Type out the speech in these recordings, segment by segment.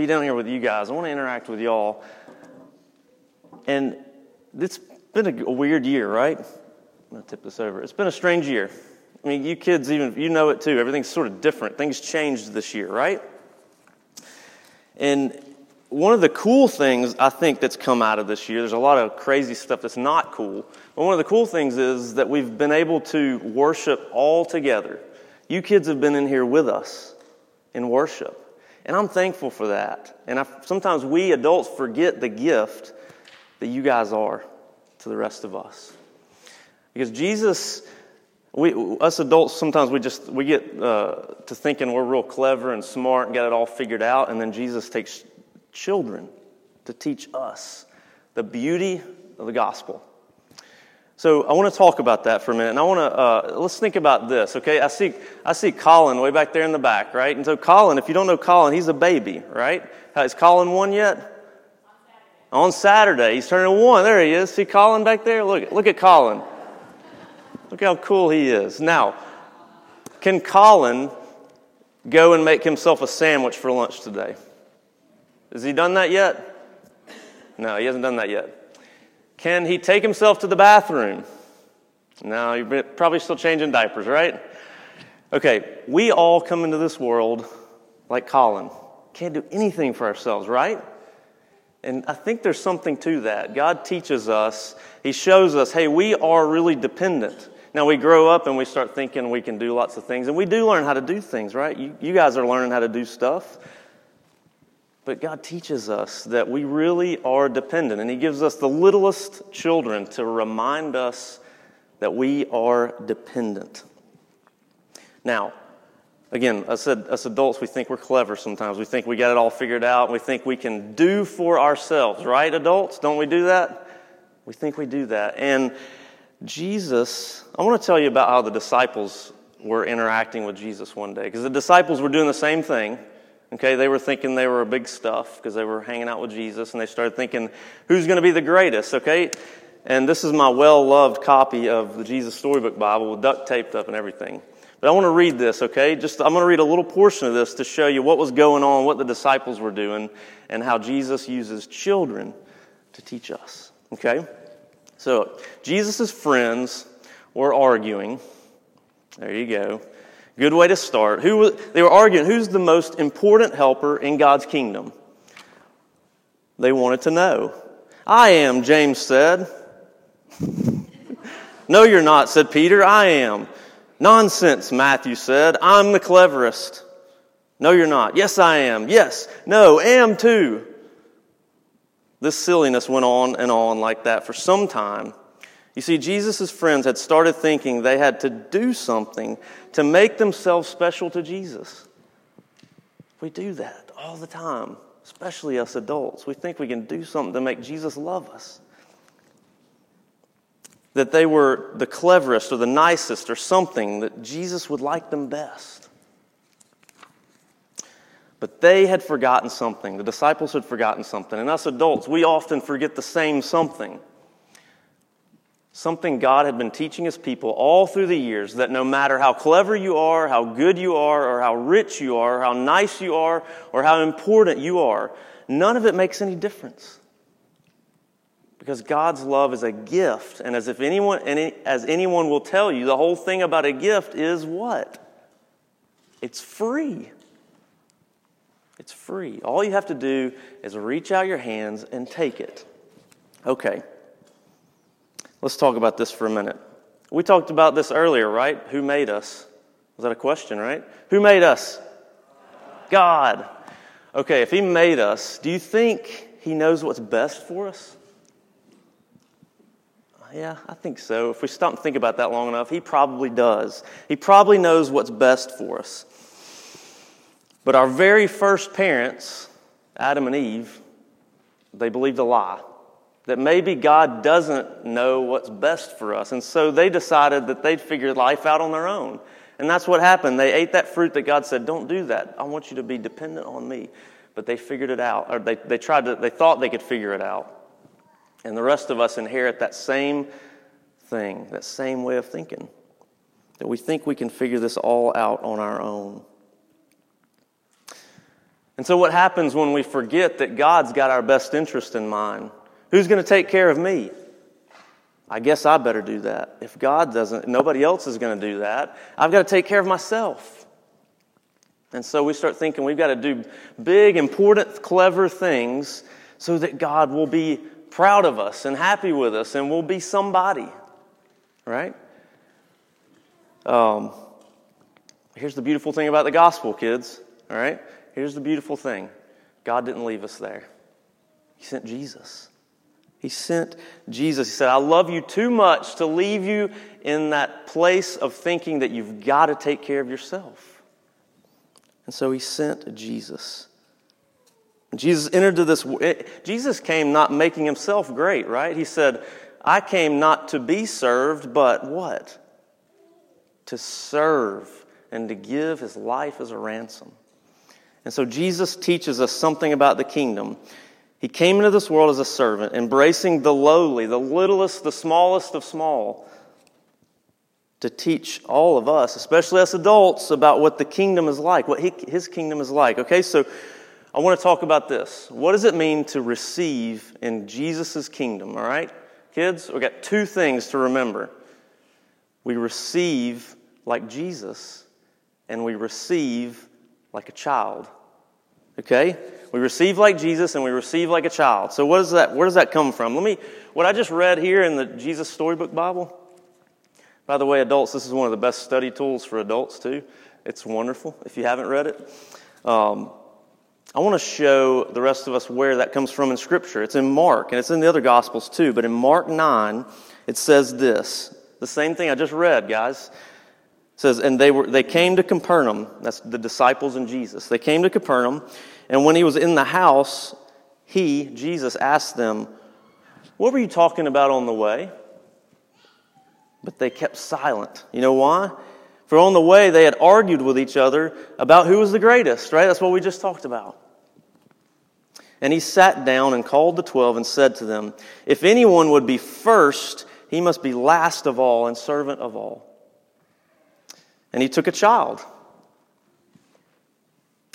be down here with you guys. I want to interact with y'all. And it's been a, weird year, right? I'm going to tip this over. It's been a strange year. I mean, you kids, even you know it too. Everything's sort of different. Things changed this year, right? And one of the cool things I think that's come out of this year, there's a lot of crazy stuff that's not cool, but one of the cool things is that we've been able to worship all together. You kids have been in here with us in worship. And I'm thankful for that. And I, sometimes we adults forget the gift that you guys are to the rest of us. Because Jesus, we, us adults, sometimes we just we get uh, to thinking we're real clever and smart and got it all figured out, and then Jesus takes children to teach us the beauty of the gospel. So I want to talk about that for a minute, and I want to uh, let's think about this. Okay, I see I see Colin way back there in the back, right? And so Colin, if you don't know Colin, he's a baby, right? Is Colin one yet? On Saturday, he's turning one. There he is. See Colin back there? Look, look at Colin. Look how cool he is. Now, can Colin go and make himself a sandwich for lunch today? Has he done that yet? No, he hasn't done that yet. Can he take himself to the bathroom? No, you're probably still changing diapers, right? Okay, we all come into this world like Colin. Can't do anything for ourselves, right? And I think there's something to that. God teaches us, He shows us, hey, we are really dependent. Now, we grow up and we start thinking we can do lots of things, and we do learn how to do things, right? You, you guys are learning how to do stuff. But God teaches us that we really are dependent, and He gives us the littlest children to remind us that we are dependent. Now, again, as, as adults, we think we're clever sometimes. We think we got it all figured out. We think we can do for ourselves, right, adults? Don't we do that? We think we do that. And Jesus, I want to tell you about how the disciples were interacting with Jesus one day, because the disciples were doing the same thing. Okay, they were thinking they were a big stuff because they were hanging out with Jesus and they started thinking, who's going to be the greatest? Okay, and this is my well loved copy of the Jesus Storybook Bible with duct taped up and everything. But I want to read this, okay? Just I'm going to read a little portion of this to show you what was going on, what the disciples were doing, and how Jesus uses children to teach us. Okay? So, Jesus' friends were arguing. There you go. Good way to start. Who, they were arguing who's the most important helper in God's kingdom? They wanted to know. I am, James said. no, you're not, said Peter. I am. Nonsense, Matthew said. I'm the cleverest. No, you're not. Yes, I am. Yes. No, am too. This silliness went on and on like that for some time. You see, Jesus' friends had started thinking they had to do something to make themselves special to Jesus. We do that all the time, especially us adults. We think we can do something to make Jesus love us. That they were the cleverest or the nicest or something, that Jesus would like them best. But they had forgotten something. The disciples had forgotten something. And us adults, we often forget the same something something God had been teaching his people all through the years that no matter how clever you are, how good you are, or how rich you are, or how nice you are, or how important you are, none of it makes any difference. Because God's love is a gift, and as if anyone any, as anyone will tell you, the whole thing about a gift is what? It's free. It's free. All you have to do is reach out your hands and take it. Okay. Let's talk about this for a minute. We talked about this earlier, right? Who made us? Was that a question, right? Who made us? God. Okay, if He made us, do you think He knows what's best for us? Yeah, I think so. If we stop and think about that long enough, He probably does. He probably knows what's best for us. But our very first parents, Adam and Eve, they believed a lie that maybe God doesn't know what's best for us. And so they decided that they'd figure life out on their own. And that's what happened. They ate that fruit that God said, Don't do that. I want you to be dependent on me. But they figured it out, or they, they tried to, they thought they could figure it out. And the rest of us inherit that same thing, that same way of thinking. That we think we can figure this all out on our own. And so, what happens when we forget that God's got our best interest in mind? Who's going to take care of me? I guess I better do that. If God doesn't, nobody else is going to do that. I've got to take care of myself. And so we start thinking we've got to do big, important, clever things so that God will be proud of us and happy with us and we'll be somebody. Right? Um, here's the beautiful thing about the gospel, kids. All right? Here's the beautiful thing God didn't leave us there, He sent Jesus. He sent Jesus. He said, I love you too much to leave you in that place of thinking that you've got to take care of yourself. And so he sent Jesus. Jesus entered to this. Eh, Jesus came not making himself great, right? He said, I came not to be served, but what? To serve and to give his life as a ransom. And so Jesus teaches us something about the kingdom. He came into this world as a servant, embracing the lowly, the littlest, the smallest of small, to teach all of us, especially us adults, about what the kingdom is like, what he, his kingdom is like. Okay, so I want to talk about this. What does it mean to receive in Jesus' kingdom? All right, kids, we've got two things to remember. We receive like Jesus, and we receive like a child. Okay? We receive like Jesus and we receive like a child. So what does that where does that come from? Let me what I just read here in the Jesus Storybook Bible. By the way, adults, this is one of the best study tools for adults too. It's wonderful if you haven't read it. Um, I want to show the rest of us where that comes from in Scripture. It's in Mark, and it's in the other Gospels too. But in Mark 9, it says this the same thing I just read, guys says, and they were they came to Capernaum. That's the disciples and Jesus. They came to Capernaum, and when he was in the house, he, Jesus, asked them, What were you talking about on the way? But they kept silent. You know why? For on the way they had argued with each other about who was the greatest, right? That's what we just talked about. And he sat down and called the twelve and said to them, If anyone would be first, he must be last of all and servant of all. And he took a child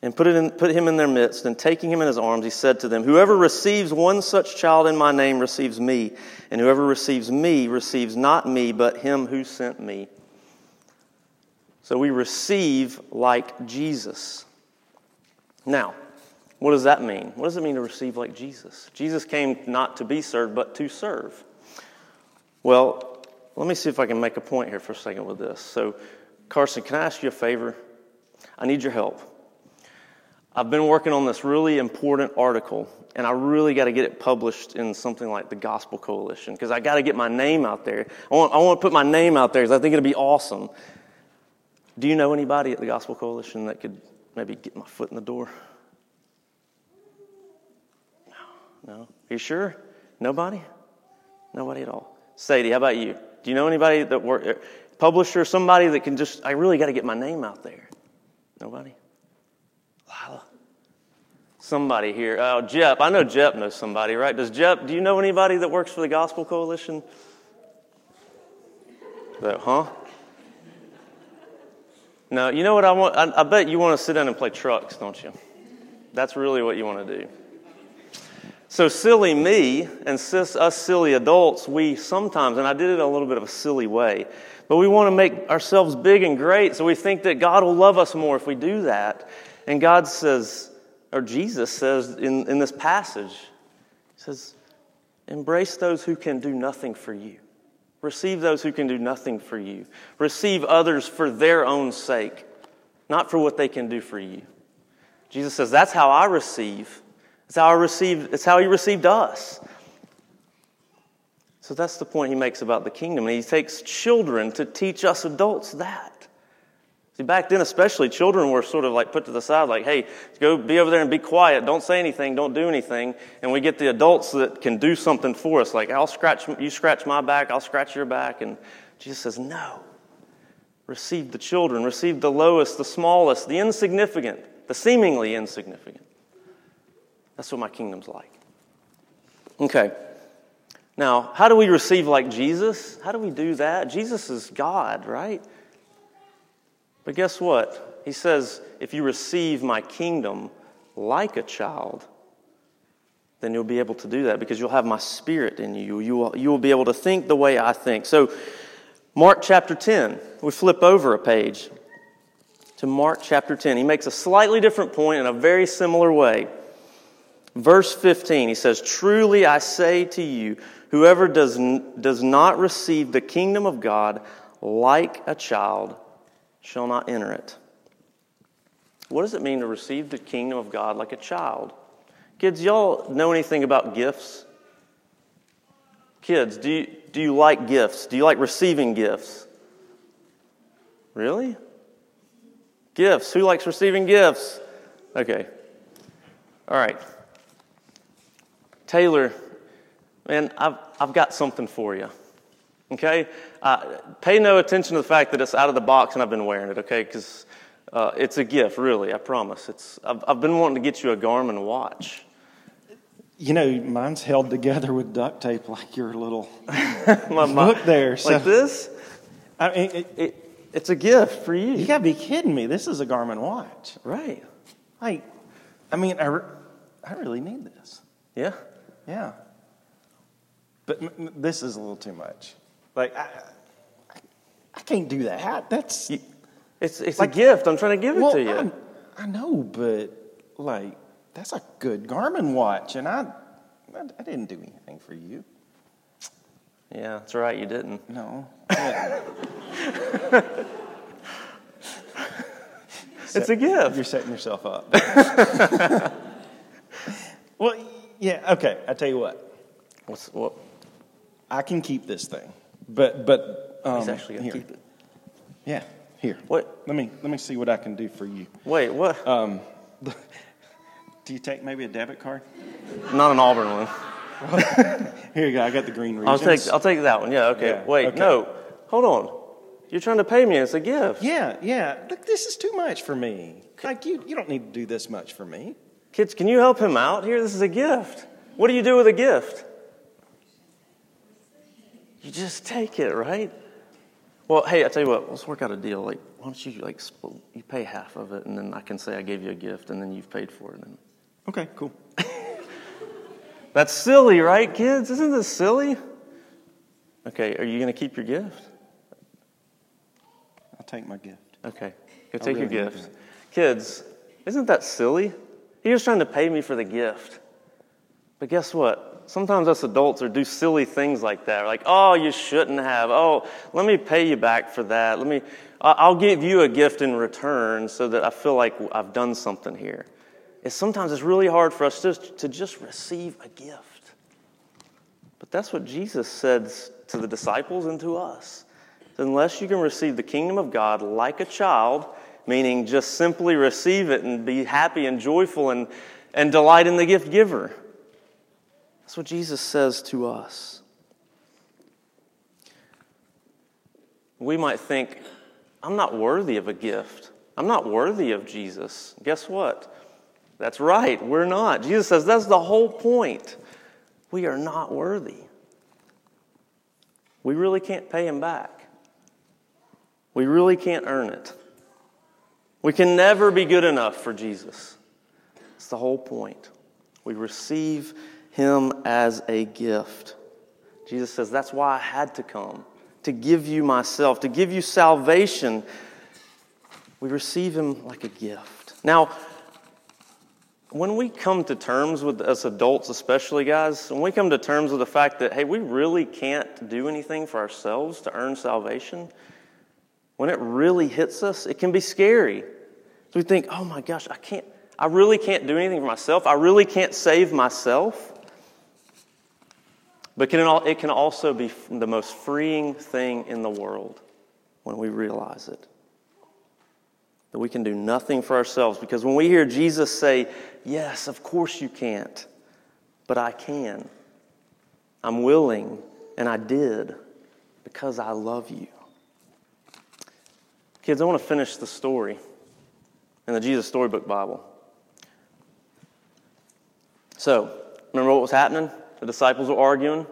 and put, in, put him in their midst, and taking him in his arms, he said to them, Whoever receives one such child in my name receives me, and whoever receives me receives not me, but him who sent me. So we receive like Jesus. Now, what does that mean? What does it mean to receive like Jesus? Jesus came not to be served, but to serve. Well, let me see if I can make a point here for a second with this. So, Carson, can I ask you a favor? I need your help. I've been working on this really important article, and I really got to get it published in something like the Gospel Coalition because I got to get my name out there. I want, I want to put my name out there because I think it'd be awesome. Do you know anybody at the Gospel Coalition that could maybe get my foot in the door? No. No? Are you sure? Nobody? Nobody at all. Sadie, how about you? Do you know anybody that work? Publisher, somebody that can just, I really got to get my name out there. Nobody? Lila? Somebody here. Oh, Jep. I know Jep knows somebody, right? Does Jep, do you know anybody that works for the Gospel Coalition? That, huh? No, you know what I want? I, I bet you want to sit down and play trucks, don't you? That's really what you want to do. So, silly me and sis, us silly adults, we sometimes, and I did it in a little bit of a silly way, but we want to make ourselves big and great, so we think that God will love us more if we do that. And God says, or Jesus says in, in this passage, He says, embrace those who can do nothing for you. Receive those who can do nothing for you. Receive others for their own sake, not for what they can do for you. Jesus says, That's how I receive. It's how I received, it's how he received us. So that's the point he makes about the kingdom. And he takes children to teach us adults that. See, back then, especially, children were sort of like put to the side, like, hey, go be over there and be quiet. Don't say anything. Don't do anything. And we get the adults that can do something for us, like, I'll scratch, you scratch my back, I'll scratch your back. And Jesus says, no. Receive the children, receive the lowest, the smallest, the insignificant, the seemingly insignificant. That's what my kingdom's like. Okay. Now, how do we receive like Jesus? How do we do that? Jesus is God, right? But guess what? He says, if you receive my kingdom like a child, then you'll be able to do that because you'll have my spirit in you. You will, you will be able to think the way I think. So, Mark chapter 10, we flip over a page to Mark chapter 10. He makes a slightly different point in a very similar way. Verse 15, he says, Truly I say to you, whoever does, does not receive the kingdom of God like a child shall not enter it. What does it mean to receive the kingdom of God like a child? Kids, y'all know anything about gifts? Kids, do you, do you like gifts? Do you like receiving gifts? Really? Gifts. Who likes receiving gifts? Okay. All right. Taylor, man, I've, I've got something for you. Okay? Uh, pay no attention to the fact that it's out of the box and I've been wearing it, okay? Because uh, it's a gift, really, I promise. It's, I've, I've been wanting to get you a Garmin watch. You know, mine's held together with duct tape like your little My- my- book there. So, like this? I mean, it, It, it's a gift for you. you gotta be kidding me. This is a Garmin watch. Right. Like, I mean, I, re- I really need this. Yeah. Yeah. But this is a little too much. Like, I, I, can't do that. That's You- it's it's Like- a gift. I'm trying to give it well, to you. I, I know, but like, that's a good Garmin watch, and I, I, I didn't do anything for you. Yeah, that's right. You didn't. No. Didn't. It's a gift. You're setting yourself up. well, yeah, okay. I tell you what, What's, what? I can keep this thing, but but um, He's actually gonna here. keep it. Yeah, here. What? Let me let me see what I can do for you. Wait, what? Um, do you take maybe a debit card? Not an Auburn one. Here you go. I got the green I'll take I'll take that one. Yeah. Okay. Yeah, Wait. okay. No. Hold on. You're trying to pay me. It's a gift. Yeah, yeah. Look, this is too much for me. Like you, you don't need to do this much for me. Kids, can you help him out here? This is a gift. What do you do with a gift? You just take it, right? Well, hey, I tell you what. Let's work out a deal. Like, why don't you like split, you pay half of it, and then I can say I gave you a gift, and then you've paid for it. And Okay, cool. that's silly, right, kids? Isn't this silly? Okay, are you going to keep your gift? I'll take my gift. Okay, go take your really need gift. Kids, isn't that silly? He was trying to pay me for the gift. But guess what? Sometimes us adults are do silly things like that. Like, oh, you shouldn't have. Oh, let me pay you back for that. Let me, I'll give you a gift in return so that I feel like I've done something here. It's sometimes it's really hard for us just to just receive a gift. But that's what Jesus says to the disciples and to us. Unless you can receive the kingdom of God like a child, meaning just simply receive it and be happy and joyful and, and delight in the gift giver. That's what Jesus says to us. We might think, I'm not worthy of a gift. I'm not worthy of Jesus. Guess what? That's right, we're not. Jesus says that's the whole point. We are not worthy. We really can't pay him back. We really can't earn it. We can never be good enough for Jesus. It's the whole point. We receive him as a gift. Jesus says, That's why I had to come, to give you myself, to give you salvation. We receive him like a gift. Now, when we come to terms with, as adults especially, guys, when we come to terms with the fact that, hey, we really can't do anything for ourselves to earn salvation, when it really hits us, it can be scary. So we think, oh my gosh, I can't, I really can't do anything for myself. I really can't save myself. But it can also be the most freeing thing in the world when we realize it. That we can do nothing for ourselves. Because when we hear Jesus say, Yes, of course you can't, but I can. I'm willing, and I did because I love you. Kids, I want to finish the story in the Jesus Storybook Bible. So, remember what was happening? The disciples were arguing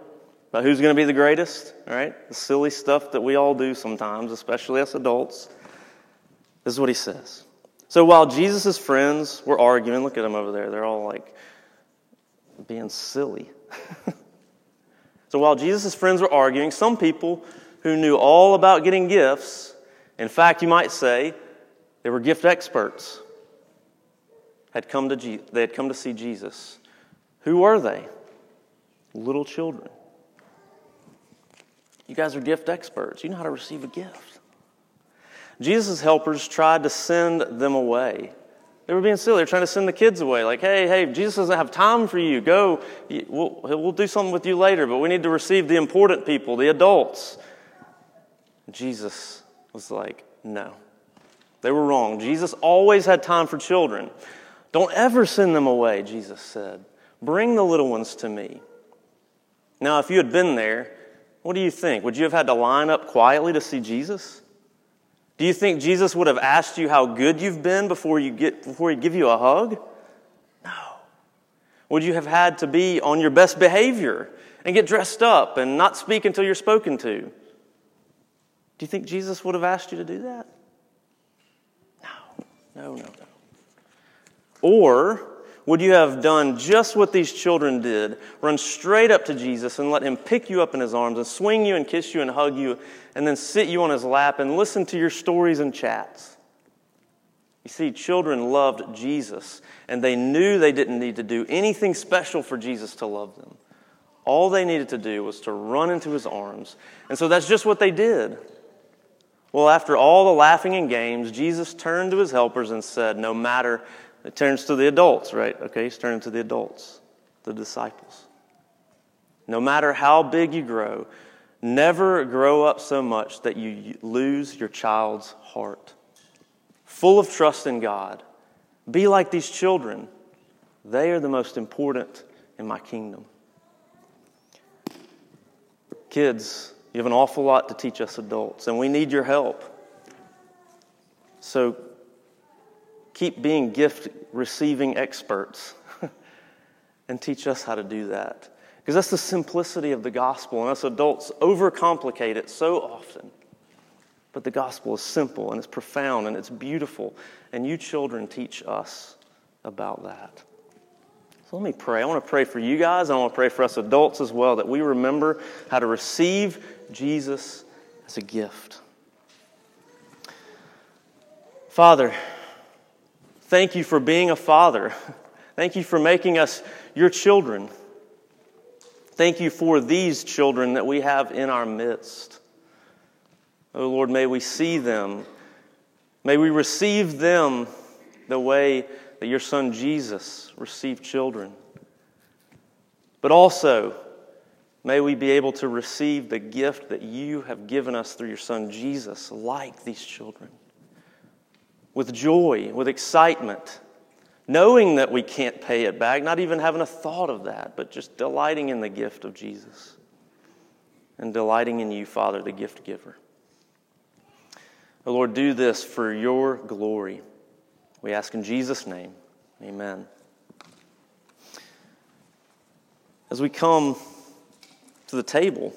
about who's going to be the greatest, all right? The silly stuff that we all do sometimes, especially us adults. This is what he says So while Jesus' friends were arguing, look at them over there, they're all like being silly. so while Jesus' friends were arguing, some people who knew all about getting gifts, in fact, you might say they were gift experts, had come to, Je- they had come to see Jesus. Who were they? Little children. You guys are gift experts. You know how to receive a gift. Jesus' helpers tried to send them away. They were being silly. They're trying to send the kids away. Like, hey, hey, Jesus doesn't have time for you. Go. We'll, we'll do something with you later, but we need to receive the important people, the adults. Jesus was like, no. They were wrong. Jesus always had time for children. Don't ever send them away, Jesus said. Bring the little ones to me. Now, if you had been there, what do you think? Would you have had to line up quietly to see Jesus? Do you think Jesus would have asked you how good you've been before, you get, before he'd give you a hug? No. Would you have had to be on your best behavior and get dressed up and not speak until you're spoken to? Do you think Jesus would have asked you to do that? No, no, no, no. Or would you have done just what these children did? Run straight up to Jesus and let him pick you up in his arms and swing you and kiss you and hug you and then sit you on his lap and listen to your stories and chats? You see, children loved Jesus and they knew they didn't need to do anything special for Jesus to love them. All they needed to do was to run into his arms. And so that's just what they did. Well, after all the laughing and games, Jesus turned to his helpers and said, No matter it turns to the adults, right? Okay, he's turning to the adults, the disciples. No matter how big you grow, never grow up so much that you lose your child's heart. Full of trust in God. Be like these children. They are the most important in my kingdom. Kids, you have an awful lot to teach us adults, and we need your help. So keep being gift receiving experts and teach us how to do that. Because that's the simplicity of the gospel, and us adults overcomplicate it so often. But the gospel is simple and it's profound and it's beautiful, and you children teach us about that. So let me pray. I want to pray for you guys, I want to pray for us adults as well, that we remember how to receive Jesus as a gift. Father, Thank you for being a father. Thank you for making us your children. Thank you for these children that we have in our midst. Oh Lord, may we see them. May we receive them the way that your son Jesus received children. But also, may we be able to receive the gift that you have given us through your son Jesus, like these children with joy, with excitement, knowing that we can't pay it back, not even having a thought of that, but just delighting in the gift of Jesus and delighting in you, Father, the gift giver. Oh, Lord, do this for your glory. We ask in Jesus' name. Amen. As we come to the table,